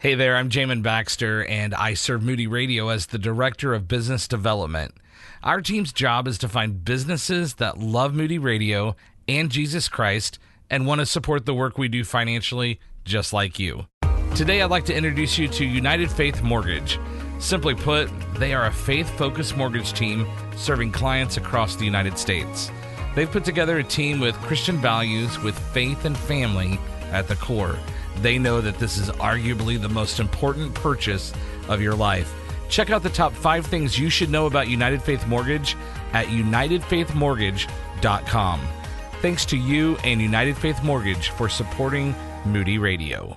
Hey there, I'm Jamin Baxter, and I serve Moody Radio as the Director of Business Development. Our team's job is to find businesses that love Moody Radio and Jesus Christ and want to support the work we do financially, just like you. Today, I'd like to introduce you to United Faith Mortgage. Simply put, they are a faith focused mortgage team serving clients across the United States. They've put together a team with Christian values with faith and family at the core. They know that this is arguably the most important purchase of your life. Check out the top five things you should know about United Faith Mortgage at UnitedFaithMortgage.com. Thanks to you and United Faith Mortgage for supporting Moody Radio.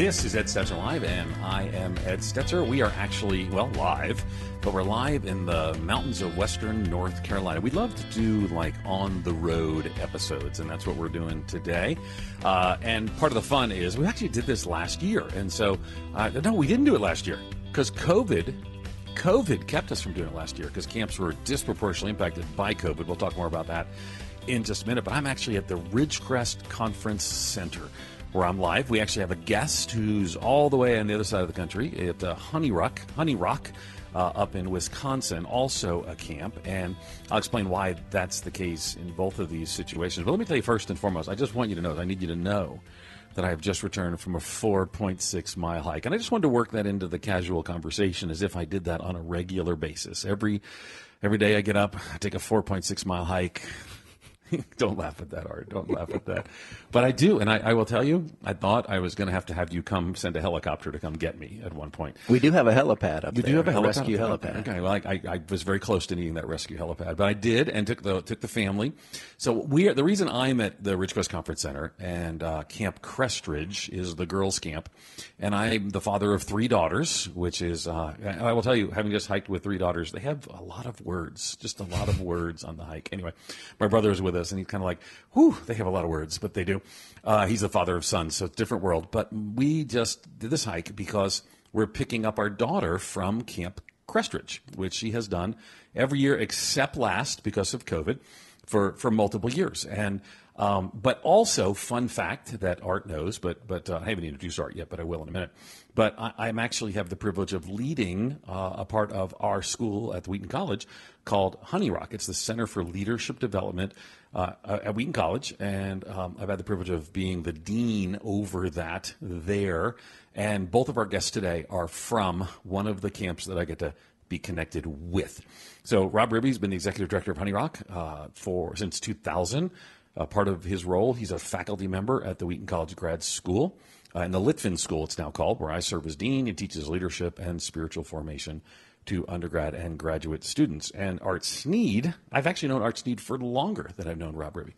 This is Ed Stetzer Live, and I am Ed Stetzer. We are actually, well, live, but we're live in the mountains of western North Carolina. We love to do like on the road episodes, and that's what we're doing today. Uh, and part of the fun is we actually did this last year. And so, uh, no, we didn't do it last year because COVID COVID kept us from doing it last year because camps were disproportionately impacted by COVID. We'll talk more about that in just a minute. But I'm actually at the Ridgecrest Conference Center where I'm live. We actually have a guest who's all the way on the other side of the country at uh, Honey Rock, Honey Rock, uh, up in Wisconsin, also a camp. And I'll explain why that's the case in both of these situations. But let me tell you first and foremost, I just want you to know, I need you to know that I have just returned from a 4.6 mile hike. And I just wanted to work that into the casual conversation as if I did that on a regular basis. Every every day I get up, I take a 4.6 mile hike, Don't laugh at that, Art. Don't laugh at that. But I do, and I, I will tell you, I thought I was going to have to have you come send a helicopter to come get me at one point. We do have a helipad up there. you there. do have a, a helipad rescue helipad. Okay, well, I, I, I was very close to needing that rescue helipad, but I did, and took the took the family. So we are the reason I'm at the Ridgecrest Conference Center and uh, Camp Crestridge is the girls' camp, and I'm the father of three daughters, which is uh, I will tell you, having just hiked with three daughters, they have a lot of words, just a lot of words on the hike. Anyway, my brother is with us, and he's kind of like whew, they have a lot of words, but they do. Uh, he's the father of sons, so it's a different world. But we just did this hike because we're picking up our daughter from Camp Crestridge, which she has done every year except last because of COVID for, for multiple years. And um, but also, fun fact that Art knows, but but uh, I haven't introduced Art yet, but I will in a minute. But I, I'm actually have the privilege of leading uh, a part of our school at Wheaton College called Honey Rock. It's the Center for Leadership Development uh, at Wheaton College, and um, I've had the privilege of being the dean over that there. And both of our guests today are from one of the camps that I get to be connected with. So Rob Ribbe's been the executive director of Honey Rock uh, for since 2000. Uh, part of his role, he's a faculty member at the Wheaton College Grad School, uh, in the Litfin School, it's now called, where I serve as dean and teaches leadership and spiritual formation to undergrad and graduate students. And Art Snead, I've actually known Art Snead for longer than I've known Rob Ribbe.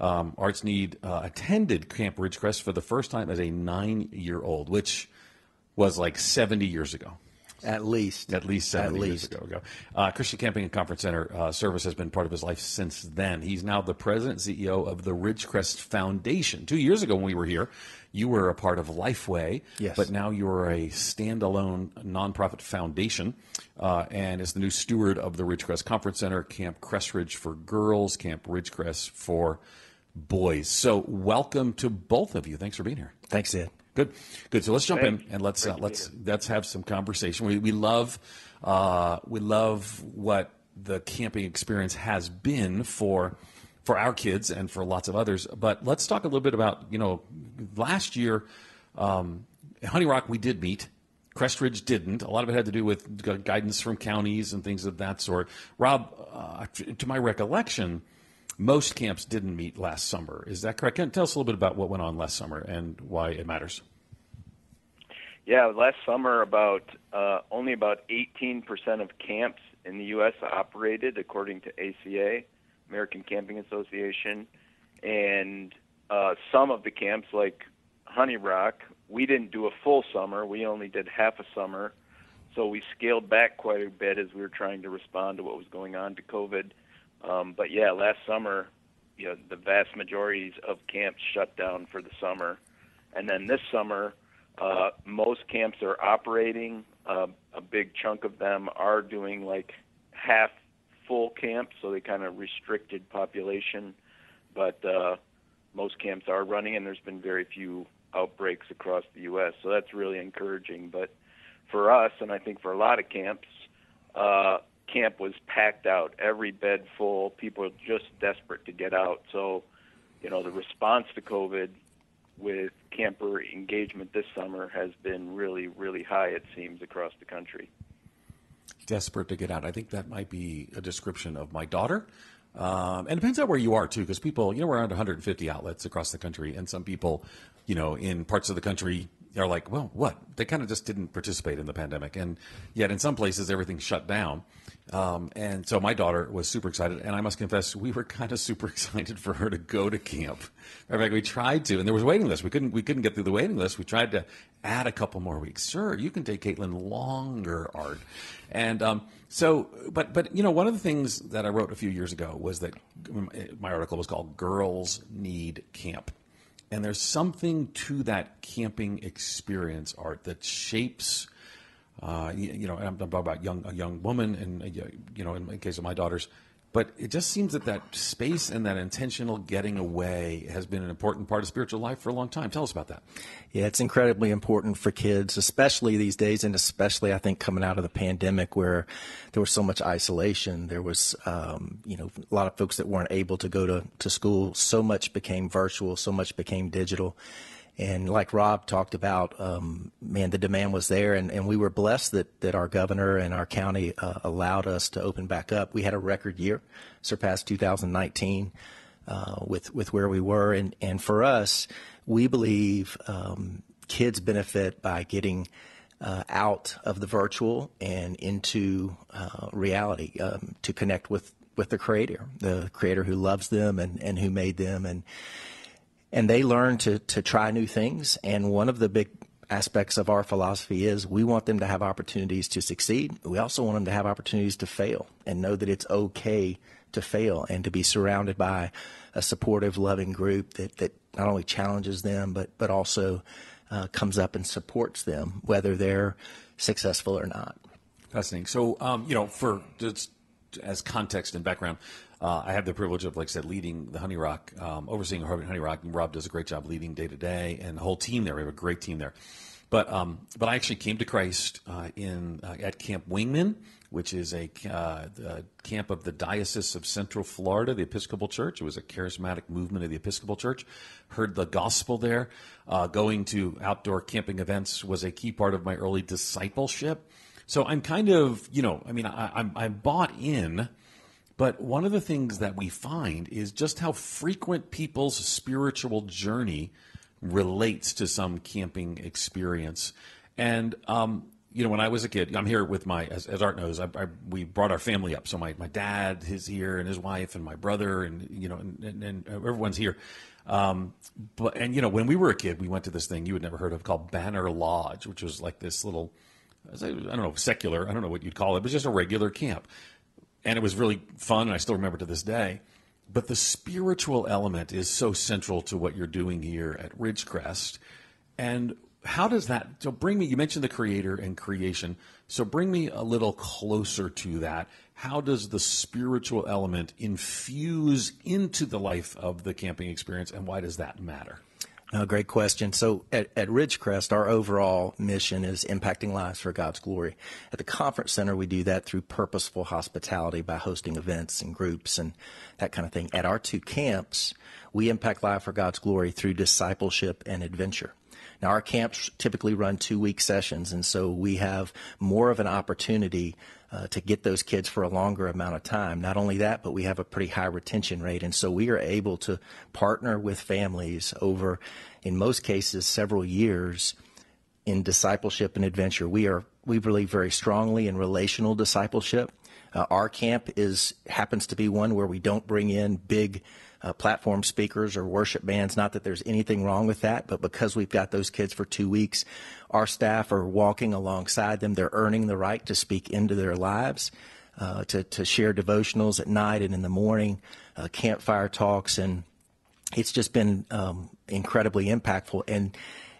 Um, Art Snead uh, attended Camp Ridgecrest for the first time as a nine year old, which was like 70 years ago. At least. At least 70 At years least. ago. ago. Uh, Christian Camping and Conference Center uh, service has been part of his life since then. He's now the president and CEO of the Ridgecrest Foundation. Two years ago when we were here, you were a part of Lifeway, Yes. but now you're a standalone nonprofit foundation uh, and is the new steward of the Ridgecrest Conference Center, Camp Crestridge for girls, Camp Ridgecrest for boys. So welcome to both of you. Thanks for being here. Thanks, Ed. Good, good. So let's jump Thanks. in and let's uh, Great to be let's let's have some conversation. We we love uh, we love what the camping experience has been for for our kids and for lots of others. But let's talk a little bit about you know last year, um, Honey Rock we did meet. Crestridge didn't. A lot of it had to do with guidance from counties and things of that sort. Rob, uh, to my recollection, most camps didn't meet last summer. Is that correct? Can- Tell us a little bit about what went on last summer and why it matters. Yeah, last summer, about uh, only about 18% of camps in the U.S. operated, according to ACA, American Camping Association, and uh, some of the camps, like Honey Rock, we didn't do a full summer. We only did half a summer. so we scaled back quite a bit as we were trying to respond to what was going on to COVID. Um, but yeah, last summer, you know, the vast majorities of camps shut down for the summer, and then this summer, uh, most camps are operating. Uh, a big chunk of them are doing like half full camps, so they kind of restricted population. But uh, most camps are running, and there's been very few outbreaks across the U.S. So that's really encouraging. But for us, and I think for a lot of camps, uh, camp was packed out, every bed full. People are just desperate to get out. So, you know, the response to COVID with camper engagement this summer has been really, really high, it seems, across the country. Desperate to get out. I think that might be a description of my daughter. Um, and it depends on where you are too, because people, you know, we're around 150 outlets across the country, and some people, you know, in parts of the country are like, well, what? They kind of just didn't participate in the pandemic, and yet in some places everything shut down. Um, and so my daughter was super excited, and I must confess, we were kind of super excited for her to go to camp. In fact, we tried to, and there was a waiting list. We couldn't we couldn't get through the waiting list. We tried to add a couple more weeks. Sure, you can take Caitlin longer, Art. And um, so, but but you know, one of the things that I wrote a few years ago was that my article was called "Girls Need Camp." And there's something to that camping experience, Art, that shapes. Uh, you, you, know, I'm talking about young a young woman, and uh, you know, in the case of my daughters, but it just seems that that space and that intentional getting away has been an important part of spiritual life for a long time. Tell us about that. Yeah, it's incredibly important for kids, especially these days, and especially I think coming out of the pandemic where there was so much isolation. There was, um, you know, a lot of folks that weren't able to go to, to school. So much became virtual, so much became digital. And like Rob talked about, um, man, the demand was there, and, and we were blessed that, that our governor and our county uh, allowed us to open back up. We had a record year, surpassed 2019 uh, with with where we were, and and for us, we believe um, kids benefit by getting. Uh, out of the virtual and into uh, reality um, to connect with, with the creator, the creator who loves them and, and who made them. And, and they learn to to try new things. And one of the big aspects of our philosophy is we want them to have opportunities to succeed. We also want them to have opportunities to fail and know that it's okay to fail and to be surrounded by a supportive, loving group that, that not only challenges them but but also uh, comes up and supports them whether they're successful or not. Fascinating. So, um, you know, for just as context and background, uh, I have the privilege of, like I said, leading the Honey Rock, um, overseeing Honey Rock. And Rob does a great job leading day to day, and the whole team there. We have a great team there. But um, but I actually came to Christ uh, in uh, at Camp Wingmann, which is a, uh, camp of the Diocese of Central Florida, the Episcopal Church. It was a charismatic movement of the Episcopal Church. Heard the gospel there. Uh, going to outdoor camping events was a key part of my early discipleship. So I'm kind of, you know, I mean, I, I'm, I'm bought in but one of the things that we find is just how frequent people's spiritual journey relates to some camping experience. And, um, you know, when I was a kid, I'm here with my, as, as Art knows, I, I, we brought our family up. So my, my dad is here and his wife and my brother and, you know, and, and, and everyone's here. Um, but, and, you know, when we were a kid, we went to this thing you had never heard of called Banner Lodge, which was like this little, I don't know, secular, I don't know what you'd call it, but just a regular camp and it was really fun, and I still remember to this day. But the spiritual element is so central to what you're doing here at Ridgecrest. And how does that so bring me you mentioned the creator and creation so bring me a little closer to that how does the spiritual element infuse into the life of the camping experience and why does that matter great question. So at, at Ridgecrest, our overall mission is impacting lives for God's glory. At the conference center, we do that through purposeful hospitality by hosting events and groups and that kind of thing. At our two camps, we impact life for God's glory through discipleship and adventure. Now, our camps typically run two week sessions, and so we have more of an opportunity uh, to get those kids for a longer amount of time. Not only that, but we have a pretty high retention rate. And so we are able to partner with families over, in most cases, several years in discipleship and adventure. We are, we believe very strongly in relational discipleship. Uh, our camp is happens to be one where we don't bring in big uh, platform speakers or worship bands. Not that there's anything wrong with that, but because we've got those kids for two weeks, our staff are walking alongside them. They're earning the right to speak into their lives, uh, to, to share devotionals at night and in the morning, uh, campfire talks, and it's just been um, incredibly impactful. And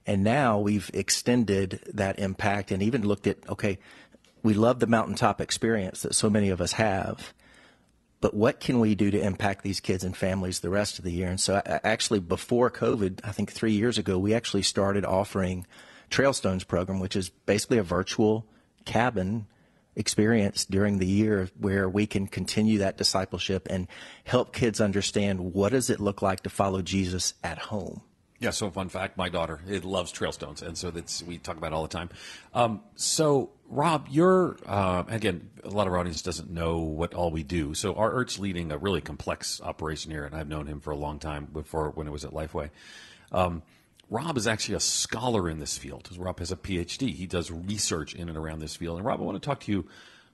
and now we've extended that impact and even looked at okay, we love the mountaintop experience that so many of us have but what can we do to impact these kids and families the rest of the year? And so, actually, before COVID, I think three years ago, we actually started offering Trailstones program, which is basically a virtual cabin experience during the year where we can continue that discipleship and help kids understand what does it look like to follow Jesus at home. Yeah, so fun fact, my daughter it loves Trailstones, and so that's we talk about all the time. Um, so, Rob, you're uh, again, a lot of our audience doesn't know what all we do. So, our Art's leading a really complex operation here, and I've known him for a long time before when it was at Lifeway. Um, Rob is actually a scholar in this field. Rob has a PhD. He does research in and around this field. And Rob, I want to talk to you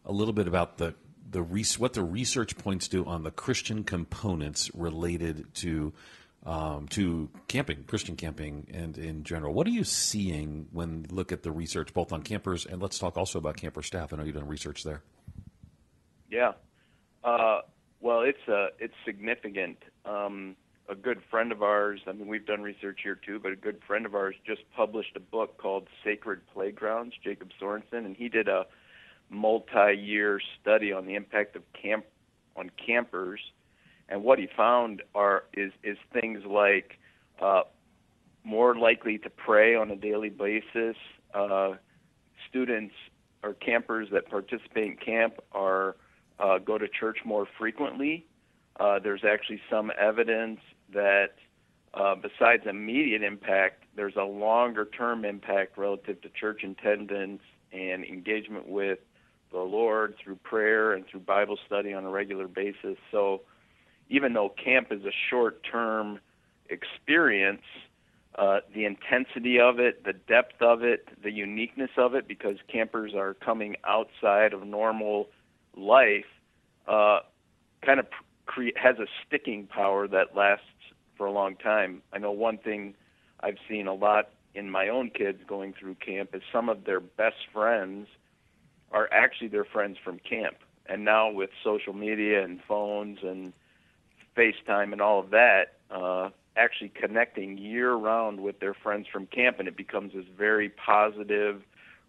a little bit about the the what the research points to on the Christian components related to um, to camping, Christian camping, and in general. What are you seeing when you look at the research, both on campers and let's talk also about camper staff? I know you've done research there. Yeah, uh, well, it's uh, it's significant. Um, a good friend of ours, I mean, we've done research here too, but a good friend of ours just published a book called Sacred Playgrounds, Jacob Sorenson, and he did a multi-year study on the impact of camp on campers and what he found are is is things like uh, more likely to pray on a daily basis. Uh, students or campers that participate in camp are uh, go to church more frequently. Uh, there's actually some evidence that uh, besides immediate impact, there's a longer term impact relative to church attendance and engagement with the Lord through prayer and through Bible study on a regular basis. So even though camp is a short term experience, uh, the intensity of it, the depth of it, the uniqueness of it, because campers are coming outside of normal life, uh, kind of cre- has a sticking power that lasts for a long time. I know one thing I've seen a lot in my own kids going through camp is some of their best friends are actually their friends from camp. And now with social media and phones and FaceTime and all of that, uh, actually connecting year round with their friends from camp, and it becomes this very positive,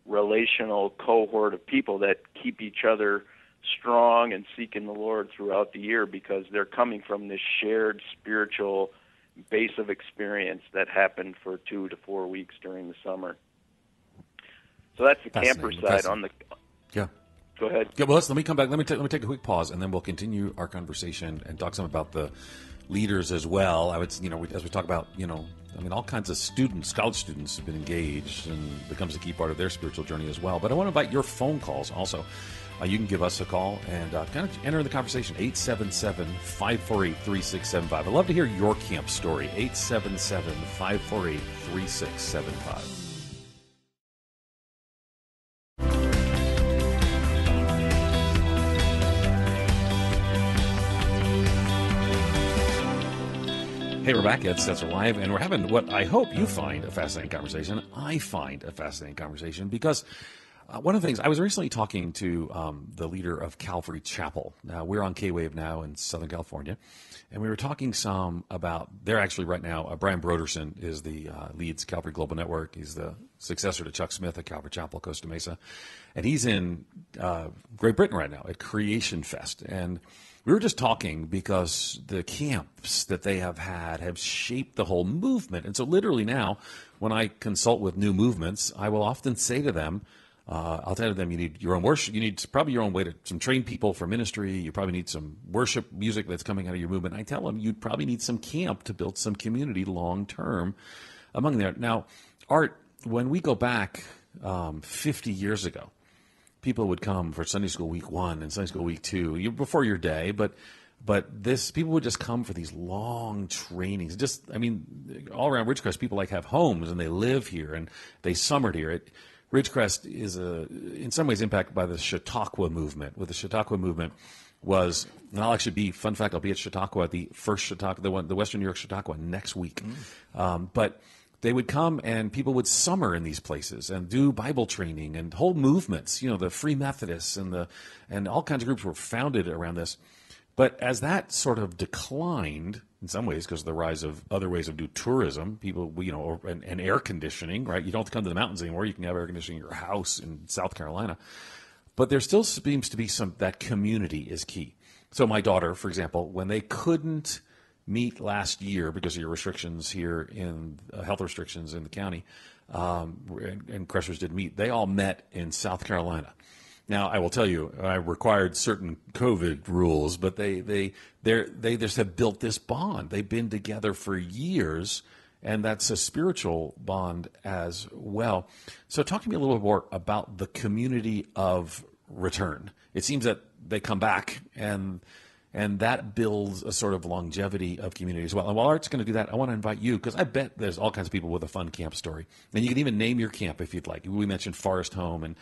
relational cohort of people that keep each other strong and seeking the Lord throughout the year because they're coming from this shared spiritual base of experience that happened for two to four weeks during the summer. So that's the camper side. On the Go ahead. Yeah, well, let me come back. Let me, let me take a quick pause, and then we'll continue our conversation and talk some about the leaders as well. I would, you know, as we talk about, you know, I mean, all kinds of students, college students have been engaged and becomes a key part of their spiritual journey as well. But I want to invite your phone calls also. Uh, you can give us a call and uh, kind of enter the conversation 877 548 3675. I'd love to hear your camp story. 877 548 3675. Hey, we're back at Stetzer Live, and we're having what I hope you find a fascinating conversation. I find a fascinating conversation because uh, one of the things I was recently talking to um, the leader of Calvary Chapel. Now we're on K Wave now in Southern California, and we were talking some about. They're actually right now. Uh, Brian Brodersen is the uh, leads Calvary Global Network. He's the successor to Chuck Smith at Calvary Chapel, Costa Mesa, and he's in uh, Great Britain right now at Creation Fest and we were just talking because the camps that they have had have shaped the whole movement. And so, literally, now, when I consult with new movements, I will often say to them, uh, I'll tell them you need your own worship. You need probably your own way to some train people for ministry. You probably need some worship music that's coming out of your movement. I tell them you'd probably need some camp to build some community long term among there. Now, Art, when we go back um, 50 years ago, people would come for Sunday school week one and Sunday school week two you, before your day, but but this people would just come for these long trainings. Just I mean, all around Ridgecrest, people like have homes and they live here and they summered here. It, Ridgecrest is a in some ways impacted by the Chautauqua movement. With the Chautauqua movement, was, and I'll actually be fun fact. I'll be at Chautauqua, the first Chautauqua, the one, the Western New York Chautauqua next week. Um, but they would come and people would summer in these places and do Bible training and whole movements. You know, the Free Methodists and the and all kinds of groups were founded around this. But as that sort of declined, in some ways, because of the rise of other ways of do tourism, people, you know, and, and air conditioning, right? You don't have to come to the mountains anymore. You can have air conditioning in your house in South Carolina. But there still seems to be some that community is key. So my daughter, for example, when they couldn't meet last year because of your restrictions here in uh, health restrictions in the county, um, and, and Crestridge didn't meet, they all met in South Carolina. Now, I will tell you, I required certain COVID rules, but they they they they just have built this bond. They've been together for years, and that's a spiritual bond as well. So, talk to me a little bit more about the community of return. It seems that they come back and and that builds a sort of longevity of community as well. And while Art's going to do that, I want to invite you because I bet there's all kinds of people with a fun camp story, and you can even name your camp if you'd like. We mentioned Forest Home and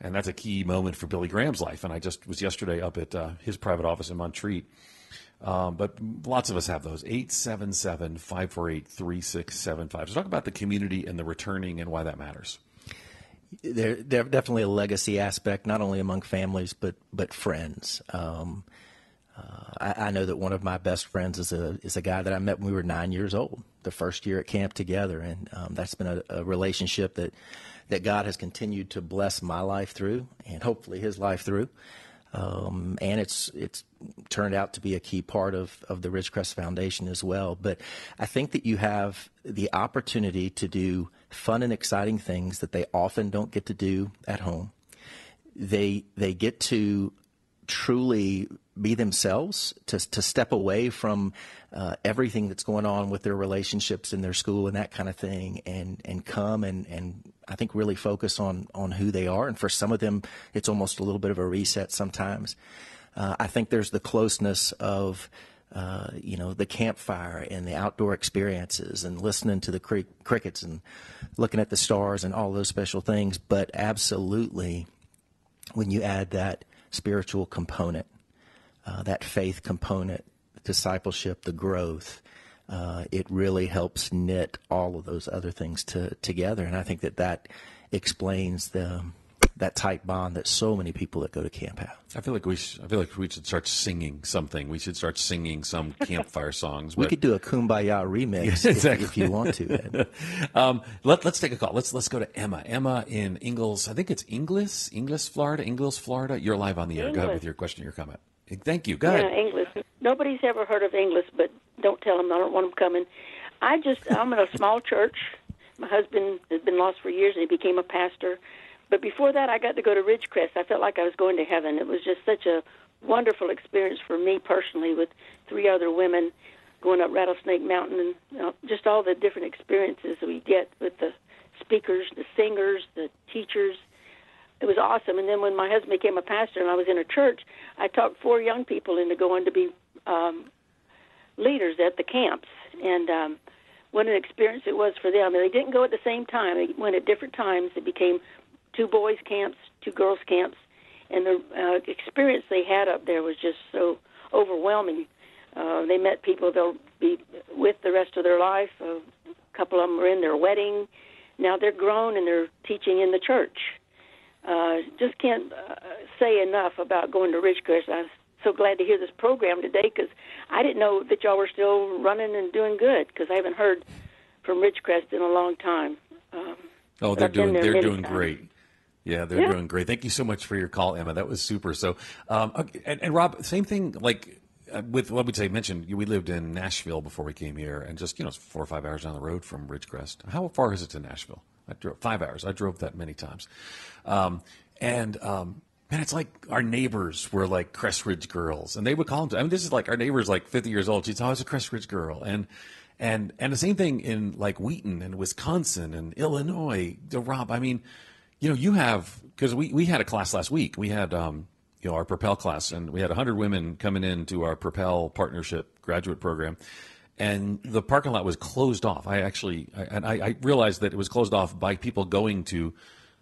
and that's a key moment for Billy Graham's life. And I just was yesterday up at uh, his private office in Montreat. Um, but lots of us have those 877 548 3675. So, talk about the community and the returning and why that matters. There, there definitely a legacy aspect, not only among families but but friends. Um, I, I, know that one of my best friends is a is a guy that I met when we were nine years old, the first year at camp together, and um, that's been a, a relationship that that God has continued to bless my life through, and hopefully His life through. Um, and it's it's turned out to be a key part of, of the Ridgecrest Foundation as well. But I think that you have the opportunity to do fun and exciting things that they often don't get to do at home. They they get to truly be themselves, to, to step away from uh, everything that's going on with their relationships in their school and that kind of thing, and, and come and, and I think really focus on, on who they are. And for some of them, it's almost a little bit of a reset sometimes. Uh, I think there's the closeness of uh, you know, the campfire and the outdoor experiences and listening to the cri- crickets and looking at the stars and all those special things. But absolutely, when you add that spiritual component, uh, that faith component, discipleship, the growth, uh, it really helps knit all of those other things to, together. And I think that that explains the that tight bond that so many people that go to camp have. I feel like we should, I feel like we should start singing something. We should start singing some campfire songs. we could do a Kumbaya remix exactly. if, if, you want to. um, let, us take a call. Let's let's go to Emma. Emma in Inglis. I think it's Inglis, Inglis, Florida. Inglis, Florida. You're live on the air. Go ahead with your question, your comment. Thank you. Go yeah, ahead. Inglis. Nobody's ever heard of Inglis, but don't tell them. I don't want them coming. I just I'm in a small church. My husband has been lost for years, and he became a pastor but before that, I got to go to Ridgecrest. I felt like I was going to heaven. It was just such a wonderful experience for me personally with three other women going up Rattlesnake Mountain and you know, just all the different experiences we get with the speakers, the singers, the teachers. It was awesome. And then when my husband became a pastor and I was in a church, I talked four young people into going to be um, leaders at the camps. And um, what an experience it was for them. And they didn't go at the same time. They went at different times. It became two boys' camps, two girls' camps, and the uh, experience they had up there was just so overwhelming. Uh, they met people they'll be with the rest of their life. Uh, a couple of them are in their wedding. Now they're grown and they're teaching in the church. Uh, just can't uh, say enough about going to Ridgecrest. I'm so glad to hear this program today because I didn't know that y'all were still running and doing good because I haven't heard from Ridgecrest in a long time. Um, oh, they're doing they're doing times. great. Yeah, they're yeah. doing great. Thank you so much for your call, Emma. That was super. So, um, okay, and, and, Rob, same thing. Like uh, with what we say, mentioned we lived in Nashville before we came here, and just you know, four or five hours down the road from Ridgecrest. How far is it to Nashville? I drove five hours. I drove that many times, um, and um, man, it's like our neighbors were like Crestridge girls, and they would call them. I mean, this is like our neighbor's like 50 years old. She's always a Crestridge girl, and and and the same thing in like Wheaton and Wisconsin and Illinois. Rob, I mean you know, you have because we we had a class last week. We had um, you know our Propel class, and we had 100 women coming into our Propel partnership graduate program, and the parking lot was closed off. I actually I, and I, I realized that it was closed off by people going to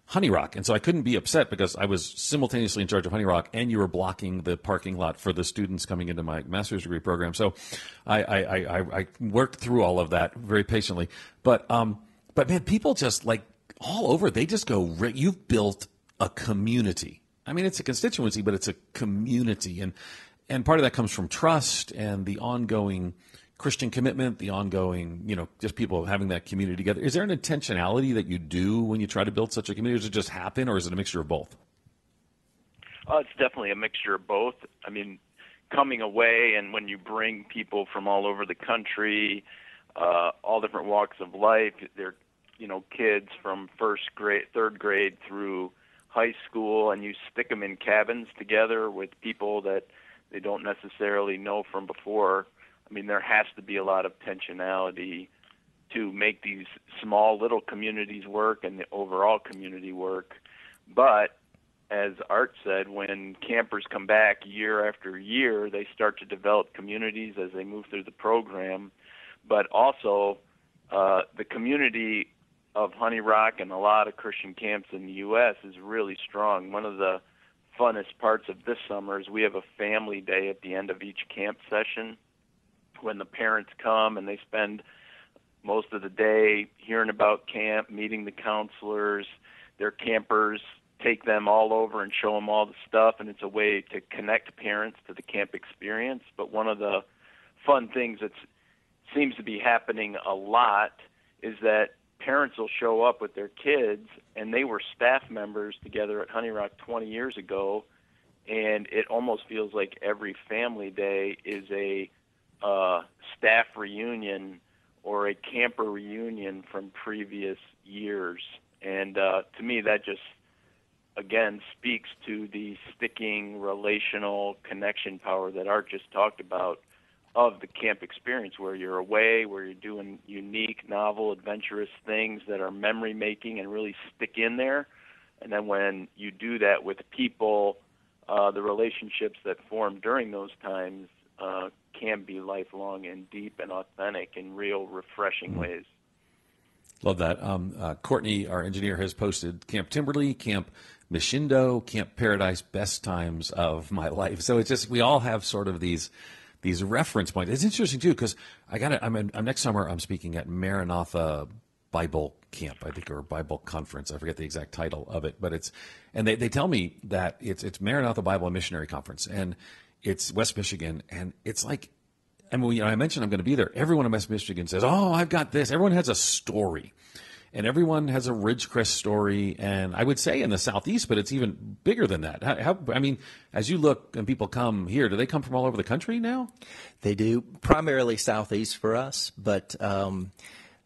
Honey Rock. And so I couldn't be upset because I was simultaneously in charge of Honey Rock and you were blocking the parking lot for the students coming into my master's degree program. So I, I, I, I worked through all of that very patiently. But, um, but man, people just like all over, they just go, you've built a community. I mean, it's a constituency, but it's a community. And, and part of that comes from trust and the ongoing, Christian commitment, the ongoing, you know, just people having that community together. Is there an intentionality that you do when you try to build such a community? Does it just happen, or is it a mixture of both? Uh, it's definitely a mixture of both. I mean, coming away and when you bring people from all over the country, uh, all different walks of life, they're, you know, kids from first grade, third grade through high school, and you stick them in cabins together with people that they don't necessarily know from before I mean, there has to be a lot of tensionality to make these small little communities work and the overall community work. But as Art said, when campers come back year after year, they start to develop communities as they move through the program. But also, uh, the community of Honey Rock and a lot of Christian camps in the U.S. is really strong. One of the funnest parts of this summer is we have a family day at the end of each camp session when the parents come and they spend most of the day hearing about camp, meeting the counselors, their campers take them all over and show them all the stuff and it's a way to connect parents to the camp experience but one of the fun things that seems to be happening a lot is that parents will show up with their kids and they were staff members together at Honey Rock 20 years ago and it almost feels like every family day is a uh, staff reunion or a camper reunion from previous years. And uh, to me, that just again speaks to the sticking relational connection power that Art just talked about of the camp experience, where you're away, where you're doing unique, novel, adventurous things that are memory making and really stick in there. And then when you do that with people, uh, the relationships that form during those times uh, can be lifelong and deep and authentic in real refreshing mm-hmm. ways. Love that. Um, uh, Courtney, our engineer, has posted Camp Timberly, Camp Mishindo, Camp Paradise, best times of my life. So it's just we all have sort of these these reference points. It's interesting too because I got it. I'm, I'm next summer. I'm speaking at Maranatha Bible Camp, I think, or Bible Conference. I forget the exact title of it, but it's and they, they tell me that it's it's Maranatha Bible and Missionary Conference, and it's West Michigan, and it's like, I mean, you know, I mentioned I'm going to be there. Everyone in West Michigan says, "Oh, I've got this." Everyone has a story, and everyone has a Ridgecrest story. And I would say in the southeast, but it's even bigger than that. How, how, I mean, as you look and people come here, do they come from all over the country now? They do, primarily southeast for us, but um,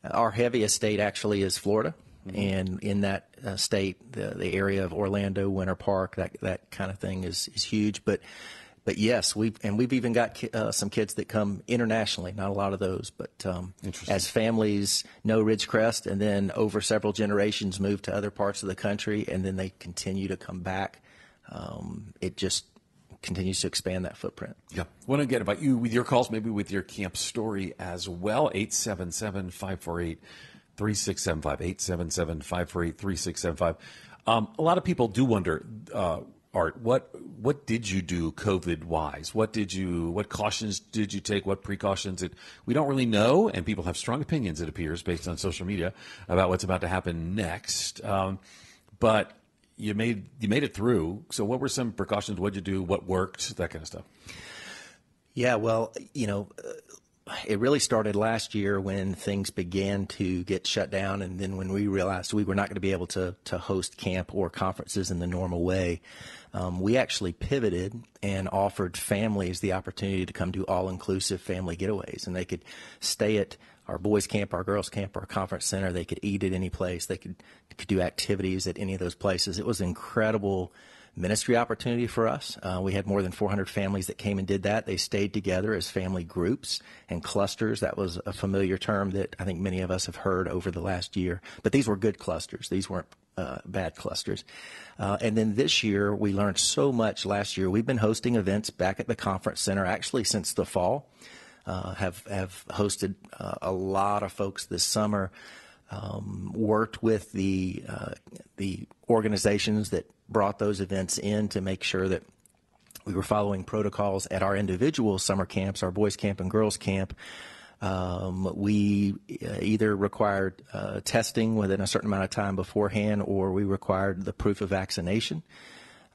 our heaviest state actually is Florida. Mm-hmm. And in that uh, state, the, the area of Orlando, Winter Park, that that kind of thing is is huge. But but yes, we've and we've even got uh, some kids that come internationally. Not a lot of those, but um, as families know Ridgecrest, and then over several generations move to other parts of the country, and then they continue to come back. Um, it just continues to expand that footprint. Yeah. Want to get about you with your calls, maybe with your camp story as well. 877 548 3675. 877 548 3675. Um, a lot of people do wonder. Uh, Art, what what did you do COVID wise? What did you what cautions did you take? What precautions? It, we don't really know, and people have strong opinions. It appears based on social media about what's about to happen next. Um, but you made you made it through. So, what were some precautions? What did you do? What worked? That kind of stuff. Yeah, well, you know, it really started last year when things began to get shut down, and then when we realized we were not going to be able to to host camp or conferences in the normal way um, we actually pivoted and offered families the opportunity to come do all inclusive family getaways. And they could stay at our boys' camp, our girls' camp, our conference center. They could eat at any place. They could, could do activities at any of those places. It was incredible ministry opportunity for us. Uh, we had more than 400 families that came and did that. They stayed together as family groups and clusters. That was a familiar term that I think many of us have heard over the last year. But these were good clusters. These weren't uh, bad clusters. Uh, and then this year, we learned so much last year. We've been hosting events back at the conference center actually since the fall. Uh, have have hosted uh, a lot of folks this summer. um, worked with the uh, the organizations that brought those events in to make sure that we were following protocols at our individual summer camps, our boys camp and girls camp. Um, we uh, either required uh, testing within a certain amount of time beforehand, or we required the proof of vaccination.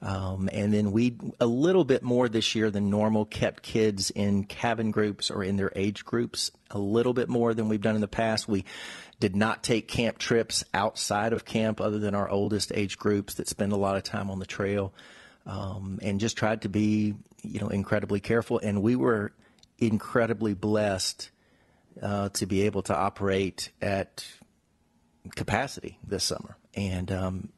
Um, and then we, a little bit more this year than normal, kept kids in cabin groups or in their age groups a little bit more than we've done in the past. We did not take camp trips outside of camp other than our oldest age groups that spend a lot of time on the trail um, and just tried to be, you know, incredibly careful. And we were incredibly blessed uh, to be able to operate at capacity this summer. And um,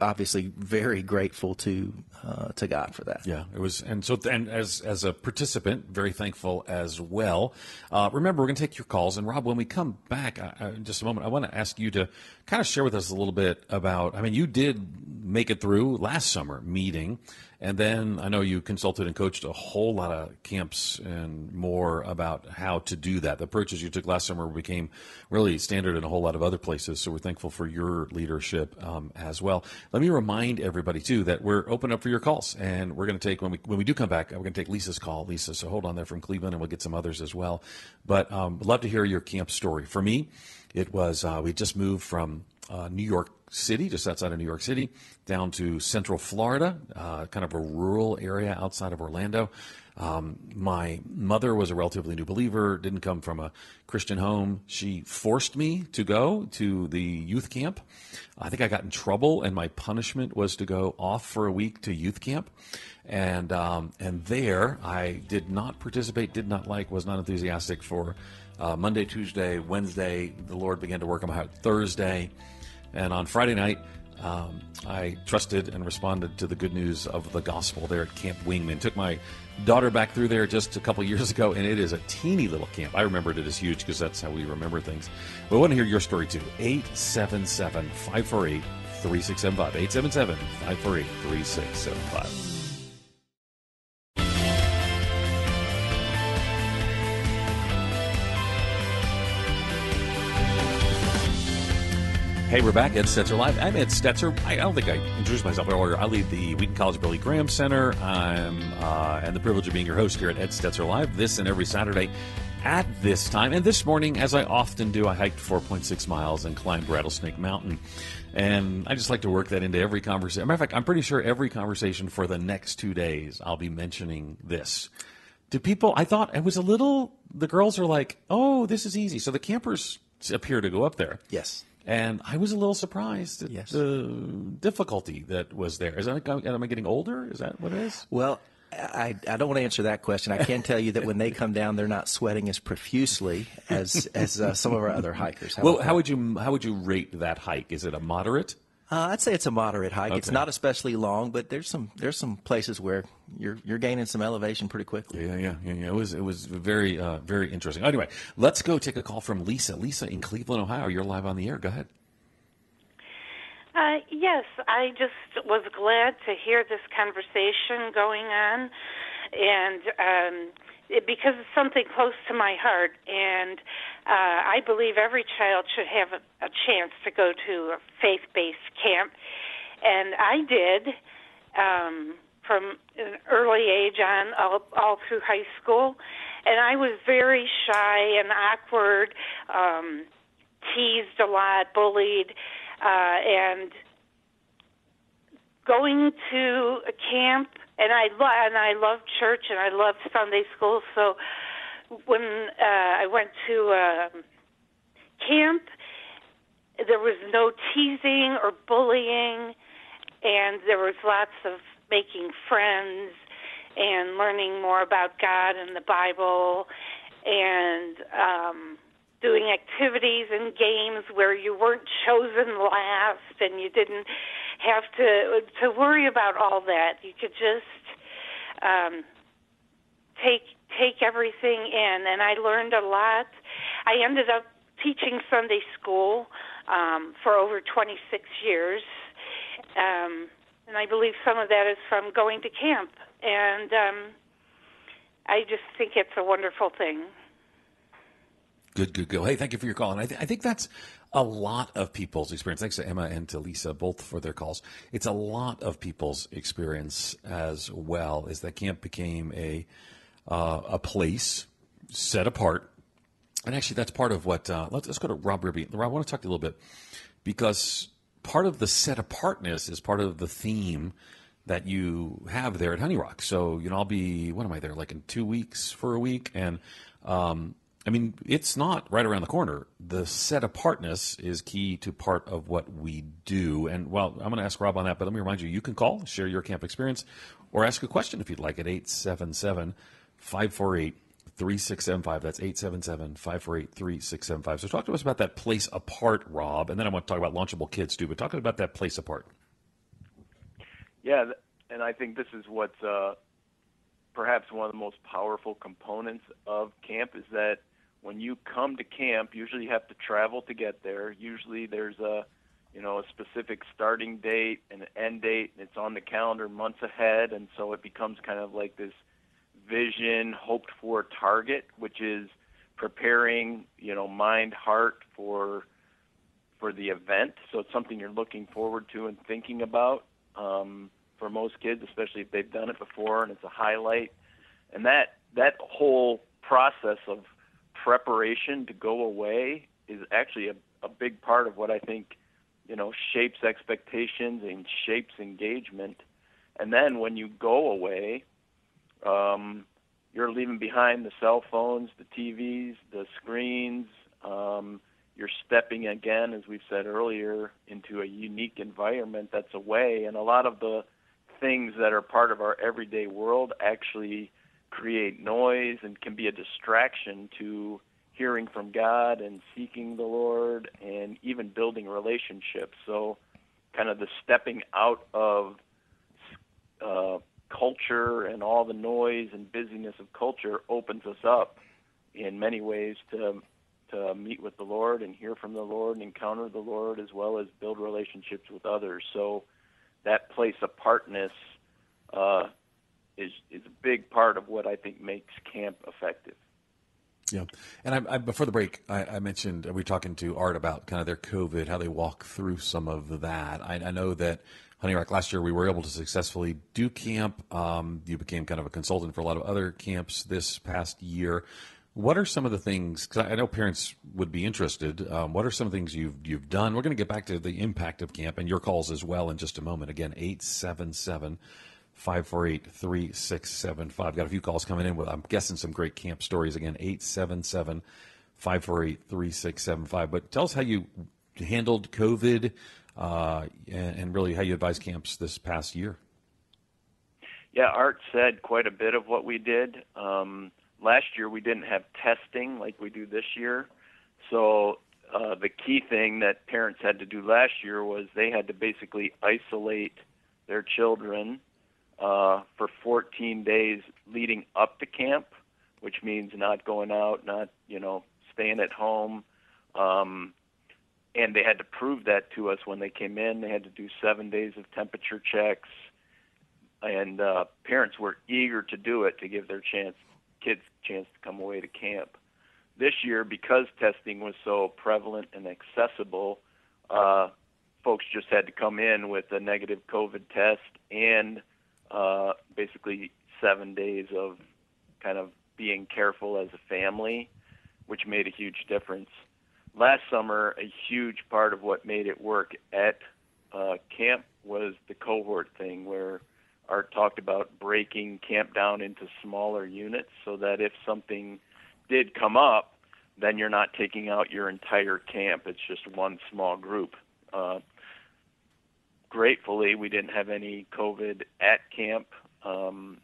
obviously very grateful to uh, to God for that. Yeah, it was, and so and as as a participant, very thankful as well. Uh, remember, we're going to take your calls, and Rob, when we come back in just a moment, I want to ask you to kind of share with us a little bit about. I mean, you did make it through last summer meeting and then I know you consulted and coached a whole lot of camps and more about how to do that. The approaches you took last summer became really standard in a whole lot of other places. So we're thankful for your leadership um, as well. Let me remind everybody too that we're open up for your calls, and we're going to take when we when we do come back, we're going to take Lisa's call. Lisa, so hold on there from Cleveland, and we'll get some others as well. But um, love to hear your camp story. For me, it was uh, we just moved from uh, New York City, just outside of New York City, down to Central Florida, uh, kind of a rural area outside of Orlando. Um, my mother was a relatively new believer, didn't come from a Christian home. She forced me to go to the youth camp. I think I got in trouble, and my punishment was to go off for a week to youth camp. And um, and there, I did not participate, did not like, was not enthusiastic for uh, Monday, Tuesday, Wednesday. The Lord began to work on my heart Thursday. And on Friday night, um, I trusted and responded to the good news of the gospel there at Camp Wingmann. Took my daughter back through there just a couple years ago, and it is a teeny little camp. I remembered it as huge because that's how we remember things. But I want to hear your story too. 877 548 3675. 877 548 3675. Hey, we're back. at Stetzer Live. I'm Ed Stetzer. I don't think I introduced myself earlier. I lead the Wheaton College Billy Graham Center. I'm uh, and the privilege of being your host here at Ed Stetzer Live. This and every Saturday at this time. And this morning, as I often do, I hiked 4.6 miles and climbed Rattlesnake Mountain. And I just like to work that into every conversation. Matter of fact, I'm pretty sure every conversation for the next two days, I'll be mentioning this. Do people? I thought it was a little. The girls are like, "Oh, this is easy." So the campers appear to go up there. Yes. And I was a little surprised at Yes. the difficulty that was there. Is that am I getting older? Is that what it is? Well, I, I don't want to answer that question. I can tell you that when they come down, they're not sweating as profusely as as uh, some of our other hikers. How Well, how that? would you how would you rate that hike? Is it a moderate? Uh, I'd say it's a moderate hike. It's not especially long, but there's some there's some places where you're you're gaining some elevation pretty quickly. Yeah, yeah, yeah. yeah. It was it was very uh, very interesting. Anyway, let's go take a call from Lisa. Lisa in Cleveland, Ohio. You're live on the air. Go ahead. Uh, yes, I just was glad to hear this conversation going on, and um, because it's something close to my heart, and uh, I believe every child should have a, a chance to go to a faith-based camp, and I did um, from an early age on, all, all through high school, and I was very shy and awkward, um, teased a lot, bullied uh, and going to a camp and I lo- and I love church and I love Sunday school so when uh, I went to uh, camp there was no teasing or bullying and there was lots of making friends and learning more about God and the Bible and um doing activities and games where you weren't chosen last and you didn't have to to worry about all that. You could just um, take take everything in, and I learned a lot. I ended up teaching Sunday school um, for over 26 years, um, and I believe some of that is from going to camp. And um, I just think it's a wonderful thing. Good, good, good. Hey, thank you for your call. And I, th- I think that's a lot of people's experience. Thanks to Emma and to Lisa both for their calls. It's a lot of people's experience as well. Is that camp became a uh, a place set apart, and actually that's part of what. Uh, let's, let's go to Rob Ribbe. Rob, I want to talk to you a little bit because part of the set apartness is part of the theme that you have there at Honey Rock. So you know, I'll be when am I there? Like in two weeks for a week, and um, I mean, it's not right around the corner. The set apartness is key to part of what we do. And well, I'm going to ask Rob on that, but let me remind you you can call, share your camp experience, or ask a question if you'd like at 877 548 3675. That's 877 548 3675. So talk to us about that place apart, Rob. And then I want to talk about launchable kids too, but talk about that place apart. Yeah, and I think this is what's uh, perhaps one of the most powerful components of camp is that when you come to camp, usually you have to travel to get there. Usually there's a you know a specific starting date and an end date, and it's on the calendar months ahead, and so it becomes kind of like this vision, hoped for target, which is preparing you know mind, heart for for the event. So it's something you're looking forward to and thinking about. Um, for most kids, especially if they've done it before and it's a highlight. And that that whole process of preparation to go away is actually a, a big part of what I think, you know, shapes expectations and shapes engagement. And then when you go away, um, you're leaving behind the cell phones, the TVs, the screens. Um, you're stepping again, as we've said earlier, into a unique environment that's away. And a lot of the things that are part of our everyday world actually create noise and can be a distraction to hearing from God and seeking the Lord and even building relationships. So, kind of the stepping out of uh, culture and all the noise and busyness of culture opens us up in many ways to to meet with the Lord and hear from the Lord and encounter the Lord as well as build relationships with others. So that place apartness uh, is is a big part of what I think makes camp effective. Yeah, and I, I, before the break, I, I, mentioned we were talking to Art about kind of their COVID, how they walk through some of that. I, know that Honey Rock last year we were able to successfully do camp. Um, you became kind of a consultant for a lot of other camps this past year. What are some of the things? Because I know parents would be interested. Um, what are some things you've you've done? We're going to get back to the impact of camp and your calls as well in just a moment. Again, 877 548 3675. Got a few calls coming in with, I'm guessing, some great camp stories. Again, 877 548 3675. But tell us how you handled COVID uh, and, and really how you advise camps this past year. Yeah, Art said quite a bit of what we did. Um, last year we didn't have testing like we do this year. So uh, the key thing that parents had to do last year was they had to basically isolate their children uh, for 14 days leading up to camp, which means not going out, not you know staying at home. Um, and they had to prove that to us when they came in. They had to do seven days of temperature checks, and uh, parents were eager to do it to give their chance kids chance to come away to camp. This year, because testing was so prevalent and accessible, uh, folks just had to come in with a negative COVID test and uh, basically seven days of kind of being careful as a family, which made a huge difference. Last summer, a huge part of what made it work at uh, camp was the cohort thing, where Art talked about breaking camp down into smaller units so that if something did come up, then you're not taking out your entire camp. It's just one small group. Uh, gratefully, we didn't have any COVID at camp um,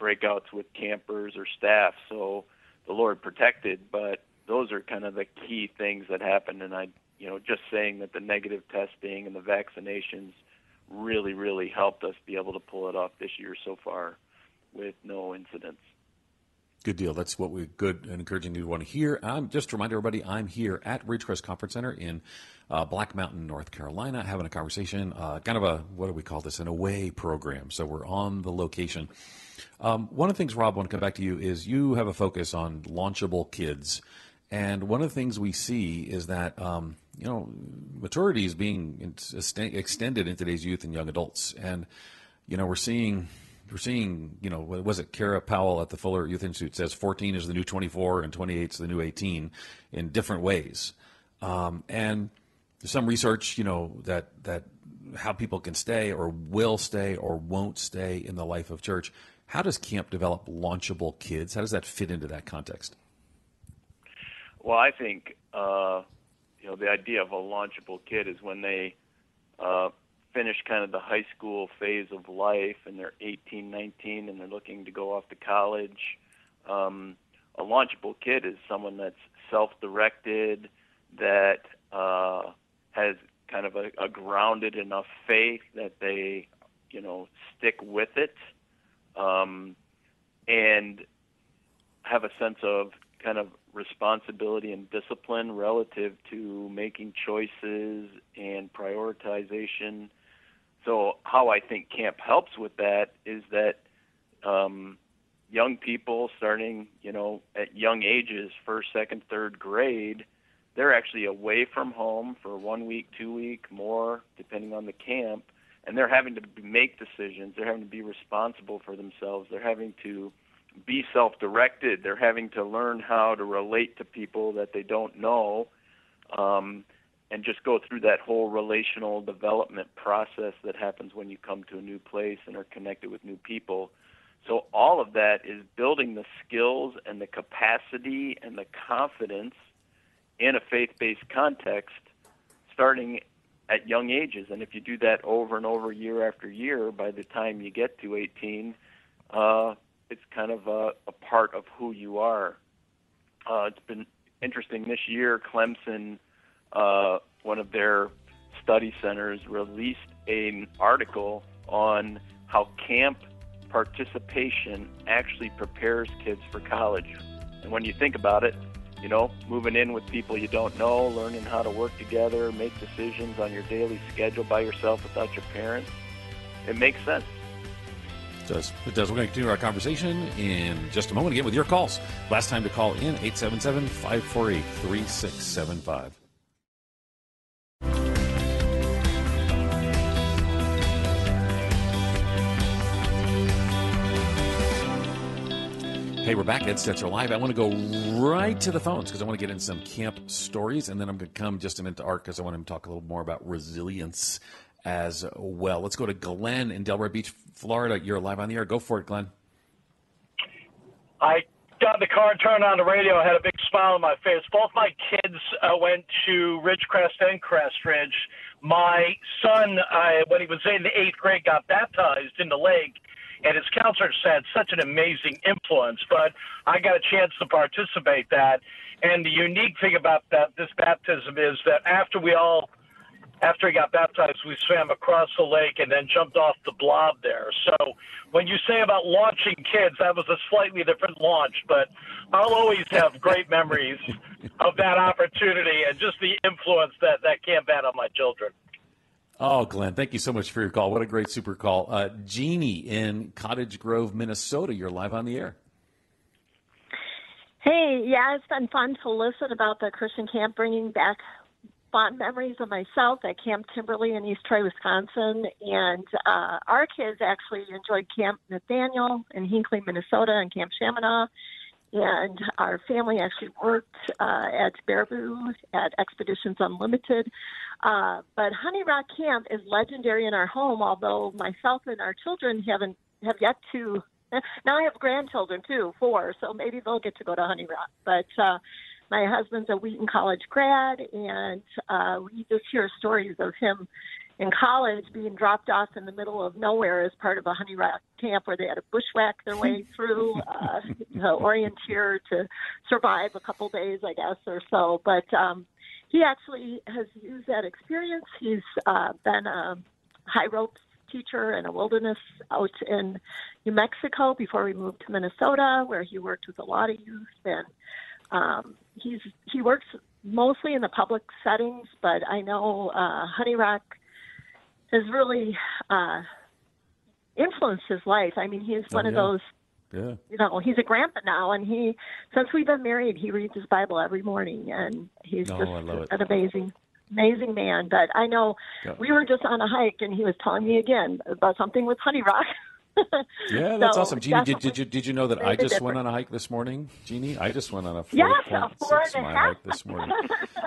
breakouts with campers or staff, so the Lord protected. But those are kind of the key things that happened, and I, you know, just saying that the negative testing and the vaccinations really, really helped us be able to pull it off this year so far with no incidents. Good deal. That's what we good and encouraging you to want to hear. I'm just to remind everybody, I'm here at Ridgecrest Conference Center in uh, Black Mountain, North Carolina, having a conversation, uh, kind of a what do we call this? An away program. So we're on the location. Um, one of the things, Rob, I want to come back to you is you have a focus on launchable kids And one of the things we see is that um, you know maturity is being extended in today's youth and young adults, and you know we're seeing we're seeing, you know, what was it Kara Powell at the Fuller Youth Institute says 14 is the new 24 and 28 is the new 18 in different ways. Um, and there's some research, you know, that that how people can stay or will stay or won't stay in the life of church. How does camp develop launchable kids? How does that fit into that context? Well, I think uh, you know the idea of a launchable kid is when they uh, finish kind of the high school phase of life and they're 18, 19, and they're looking to go off to college. Um, a launchable kid is someone that's self-directed, that uh, has kind of a, a grounded enough faith that they, you know, stick with it, um, and have a sense of kind of responsibility and discipline relative to making choices and prioritization so how I think camp helps with that is that um, young people starting, you know, at young ages, first, second, third grade, they're actually away from home for one week, two week, more, depending on the camp, and they're having to make decisions. They're having to be responsible for themselves. They're having to be self-directed. They're having to learn how to relate to people that they don't know. Um, and just go through that whole relational development process that happens when you come to a new place and are connected with new people. So all of that is building the skills and the capacity and the confidence in a faith-based context starting at young ages. And if you do that over and over year after year, by the time you get to 18, uh, it's kind of a, a part of who you are. Uh, it's been interesting this year. Clemson uh, one of their study centers released an article on how camp participation actually prepares kids for college. And when you think about it, you know, moving in with people you don't know, learning how to work together, make decisions on your daily schedule by yourself without your parents, it makes sense. It does. It does. We're going to continue our conversation in just a moment again with your calls. Last time to call in 877 548 3675. Hey, we're back. Ed Stetzer Live. I want to go right to the phones because I want to get in some camp stories, and then I'm going to come just a minute to Art because I want him to talk a little more about resilience as well. Let's go to Glenn in Delray Beach, Florida. You're live on the air. Go for it, Glenn. I got in the car and turned on the radio. I had a big smile on my face. Both my kids uh, went to Ridgecrest and Crestridge. My son, uh, when he was in the eighth grade, got baptized in the lake and his counselors had such an amazing influence. But I got a chance to participate that, and the unique thing about that this baptism is that after we all after he got baptized, we swam across the lake and then jumped off the blob there. So when you say about launching kids, that was a slightly different launch, but I'll always have great memories of that opportunity and just the influence that that camp had on my children. Oh, Glenn, thank you so much for your call. What a great super call. Uh, Jeannie in Cottage Grove, Minnesota, you're live on the air. Hey, yeah, it's been fun to listen about the Christian camp bringing back fond memories of myself at Camp Timber-lee in East Troy, Wisconsin. And uh, our kids actually enjoyed Camp Nathaniel in Hinckley, Minnesota, and Camp Shamineau and our family actually worked uh, at Baraboo at Expeditions Unlimited. Uh, but Honey Rock Camp is legendary in our home, although myself and our children haven't have yet to. Now I have grandchildren too, four, so maybe they'll get to go to Honey Rock. But uh, my husband's a Wheaton College grad, and uh, we just hear stories of him in college being dropped off in the middle of nowhere as part of a honey rock camp where they had to bushwhack their way through uh, to orienteer to survive a couple days, I guess, or so. But um, he actually has used that experience. He's uh, been a high ropes teacher in a wilderness out in New Mexico before we moved to Minnesota, where he worked with a lot of youth. And um, he's he works mostly in the public settings, but I know uh, Honey Rock has really uh, influenced his life. I mean, he's oh, one yeah. of those Yeah. You know, he's a grandpa now, and he since we've been married, he reads his Bible every morning, and he's Oh, just I love it. an amazing. Amazing man, but I know Yeah. we were just on a hike and he was telling me again about something with Honey Rock. Yeah, that's So, awesome. Jeannie, did, did you did you know that I just went on a hike this morning? Jeannie, I just went on a four Yes, a point four six mile hike this morning.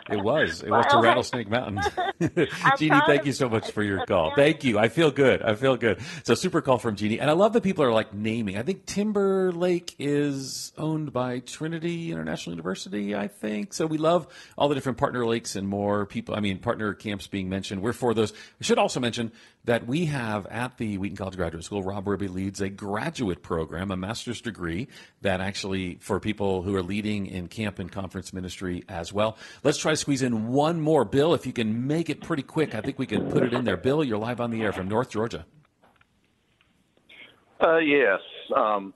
It was. It was to Well. Rattlesnake Mountain. Jeannie, thank you so much for your call. Thank you. I feel good. I feel good. So super call from Jeannie. And I love that people are like naming. I think Timber-lee is owned by Trinity International University, I think. So we love all the different partner lakes and more people. I mean, partner camps being mentioned. We're for those. We should also mention that we have at the Wheaton College Graduate School, Rob Ribbe leads a graduate program, a master's degree that actually for people who are leading in camp and conference ministry as well. Let's try to squeeze in one more. Bill, if you can make it pretty quick, I think we can put it in there. Bill, you're live on the air from North Georgia. Uh, yes. Um,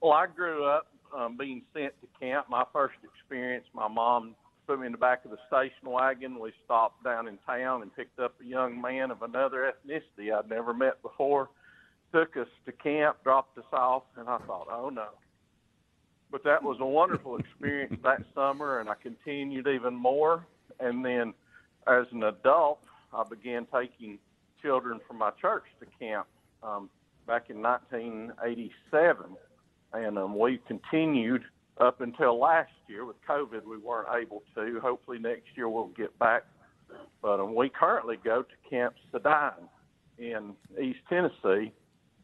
well, I grew up um, being sent to camp. My first experience, my mom put me in the back of the station wagon. We stopped down in town and picked up a young man of another ethnicity I'd never met before. Took us to camp, dropped us off, and I thought, oh no. But that was a wonderful experience that summer, and I continued even more. And then as an adult, I began taking children from my church to camp um, back in 1987, and um, we continued up until last year. With COVID, we weren't able to. Hopefully, next year we'll get back. But um, we currently go to Camp Sedine in East Tennessee,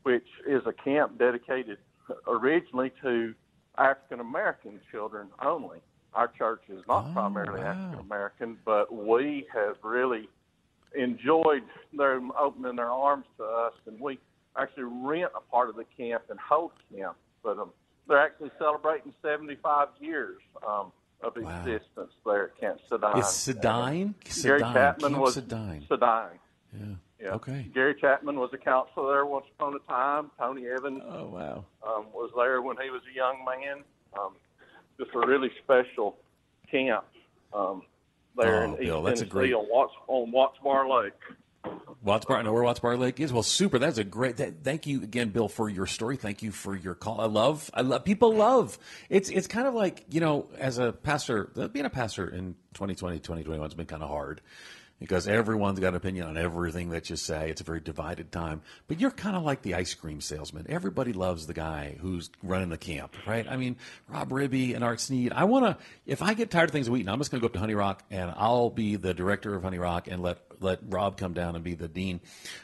which is a camp dedicated originally to African American children only. Our church is not primarily African American, but we have really enjoyed them opening their arms to us, and we actually rent a part of the camp and hold camp. But um, they're actually celebrating 75 years um, of Wow. existence there at Camp Sedine. Is Sedine? Gary Chapman Camp was Sedine. Sedine. Yeah. Yeah. Okay. Gary Chapman was a counselor there once upon a time. Tony Evans Oh, wow. um, was there when he was a young man. Um, just a really special camp um, there Oh, in East Bill, a Tennessee great- on Watts on Watts Bar Lake. Watts Bar, I know where Watts Bar Lake is. Well, super. That's a great. That, thank you again, Bill, for your story. Thank you for your call. I love. I love. People love. It's. It's kind of like you know, as a pastor, being a pastor in 2020, 2021 has been kind of hard because everyone's got an opinion on everything that you say. It's a very divided time. But you're kind of like the ice cream salesman. Everybody loves the guy who's running the camp, right? I mean, Rob Ribbe and Art Snead. I want to. If I get tired of things at Wheaton, I'm just going to go up to Honey Rock and I'll be the director of Honey Rock and let let Rob come down and be the dean.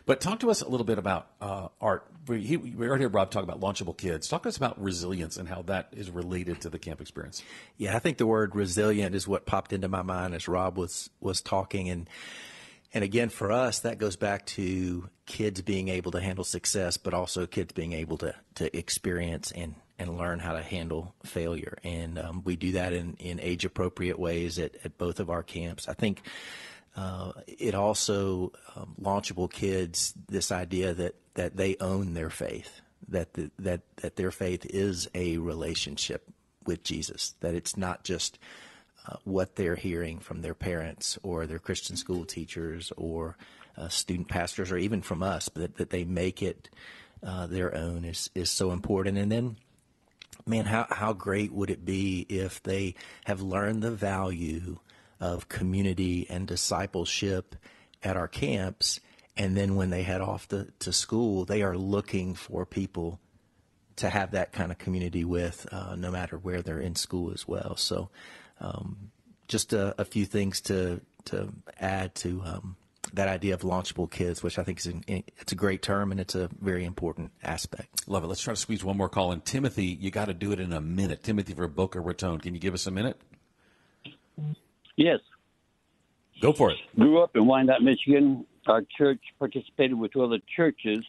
But talk to us a little bit about uh, Art. We, he, we already heard Rob talk about launchable kids. Talk to us about resilience and how that is related to the camp experience. Yeah, I think the word resilient is what popped into my mind as Rob was was talking and and again for us that goes back to kids being able to handle success but also kids being able to to experience and and learn how to handle failure and um, we do that in in age appropriate ways at, at both of our camps. I think uh, it also um, launchable kids this idea that that they own their faith that the, that that their faith is a relationship with Jesus that it's not just uh, what they're hearing from their parents or their Christian school teachers or uh, student pastors or even from us but that, that they make it uh, their own is is so important. And then man, how, how great would it be if they have learned the value of community and discipleship at our camps, and then when they head off to, to school, they are looking for people to have that kind of community with, uh, no matter where they're in school as well. So, um, just a, a few things to to add to um, that idea of launchable kids, which I think is an, it's a great term and it's a very important aspect. Love it. Let's try to squeeze one more call in. Timothy, you got to do it in a minute. Timothy for Boca Raton. Can you give us a minute? Yes. Go for it. Grew up in Wyandotte, Michigan. Our church participated with two other churches.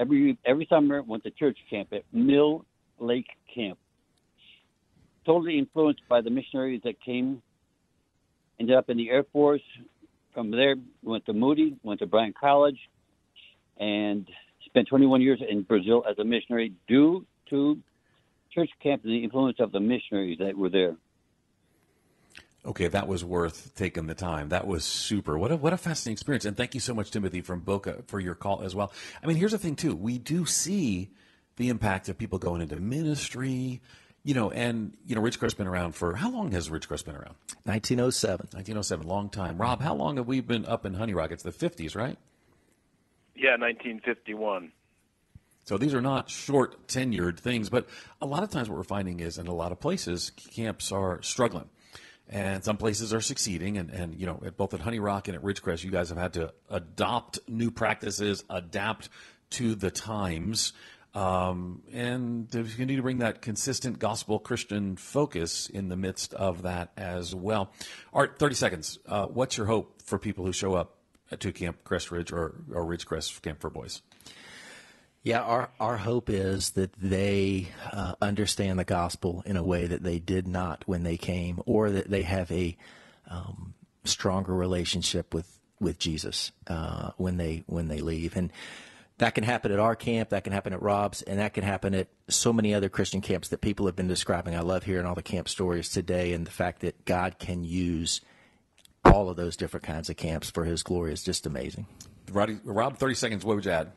Every every summer went to church camp at Mill Lake Camp. Totally influenced by the missionaries that came. Ended up in the Air Force. From there, went to Moody, went to Bryan College, and spent 21 years in Brazil as a missionary due to church camp and the influence of the missionaries that were there. Okay, that was worth taking the time. That was super. What a what a fascinating experience. And thank you so much, Timothy from Boca, for your call as well. I mean, here's the thing too. We do see the impact of people going into ministry, you know, and you know, Ridgecrest's been around for how long has Ridgecrest been around? 1907. 1907, long time. Rob, how long have we been up in Honey Rock? It's the 50s, right? Yeah, 1951. So these are not short tenured things, but a lot of times what we're finding is in a lot of places camps are struggling. And some places are succeeding, and, and you know, at both at Honey Rock and at Ridgecrest, you guys have had to adopt new practices, adapt to the times, um, and you need to bring that consistent gospel Christian focus in the midst of that as well. Art, 30 seconds. Uh, what's your hope for people who show up to Camp Crestridge or, or Ridgecrest Camp for Boys? Yeah, our, our hope is that they uh, understand the gospel in a way that they did not when they came, or that they have a um, stronger relationship with with Jesus uh, when they when they leave. And that can happen at our camp, that can happen at Rob's, and that can happen at so many other Christian camps that people have been describing. I love hearing all the camp stories today, and the fact that God can use all of those different kinds of camps for His glory is just amazing. Rob, thirty seconds. What would you add?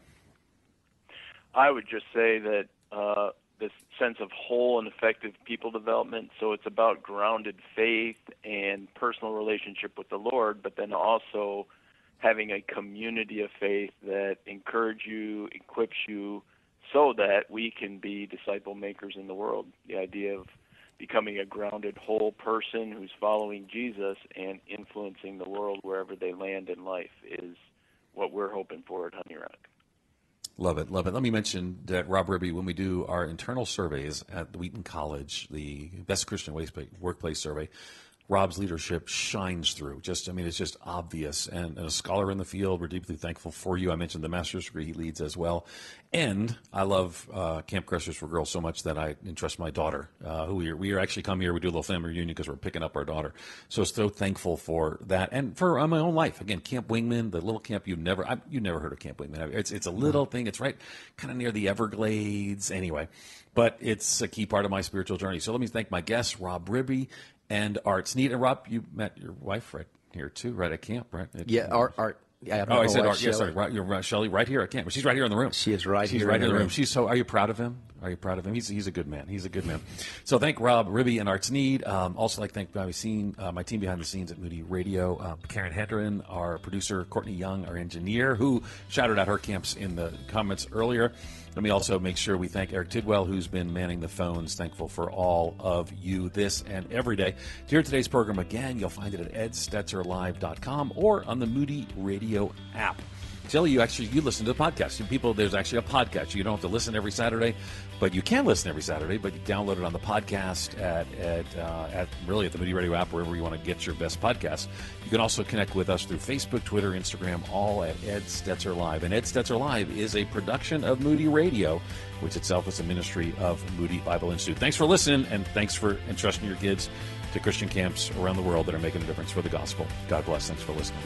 I would just say that uh, this sense of whole and effective people development. So it's about grounded faith and personal relationship with the Lord, but then also having a community of faith that encourage you, equips you, so that we can be disciple makers in the world. The idea of becoming a grounded whole person who's following Jesus and influencing the world wherever they land in life is what we're hoping for at Honey Rock. Love it, love it. Let me mention that Rob Ribbe, when we do our internal surveys at Wheaton College, the Best Christian Workplace Survey, Rob's leadership shines through. Just, I mean, it's just obvious. And, and, a scholar in the field, we're deeply thankful for you. I mentioned the master's degree he leads as well. And I love uh, Camp Crestridge for Girls so much that I entrust my daughter, uh, who we are, we are actually come here. We do a little family reunion because we're picking up our daughter. So so thankful for that and for uh, my own life. Again, Camp Wingmann, the little camp you never I, you never heard of Camp Wingmann. It's it's a little thing. It's right kind of near the Everglades. Anyway, but it's a key part of my spiritual journey. So let me thank my guests, Rob Ribbe and Art's Snead. And Rob, you met your wife right here too, right at camp, right? At, yeah, Art. Art. Yeah, oh, I said Art. Yes, sorry. Right, you're right, Shelly, right here at camp. She's right here in the room. She is right She's here. right in the room. room. She's so. Are you proud of him? Are you proud of him? He's he's a good man. He's a good man. So thank Rob Ribbe and Art Snead. Um, also like thank my scene, uh, my team behind the scenes at Moody Radio, uh, Karen Hedren, our producer Courtney Young, our engineer, who shouted out her camps in the comments earlier. Let me also make sure we thank Eric Tidwell, who's been manning the phones. Thankful for all of you this and every day. To hear today's program again, you'll find it at edstetzerlive.com or on the Moody Radio app. Jelly, you actually you listen to the podcast. People, there's actually a podcast. You don't have to listen every Saturday, but you can listen every Saturday. But you download it on the podcast at at, uh, at really at the Moody Radio app, wherever you want to get your best podcasts. You can also connect with us through Facebook, Twitter, Instagram, all at Ed Stetzer Live. And Ed Stetzer Live is a production of Moody Radio, which itself is a ministry of Moody Bible Institute. Thanks for listening, and thanks for entrusting your kids to Christian camps around the world that are making a difference for the gospel. God bless. Thanks for listening.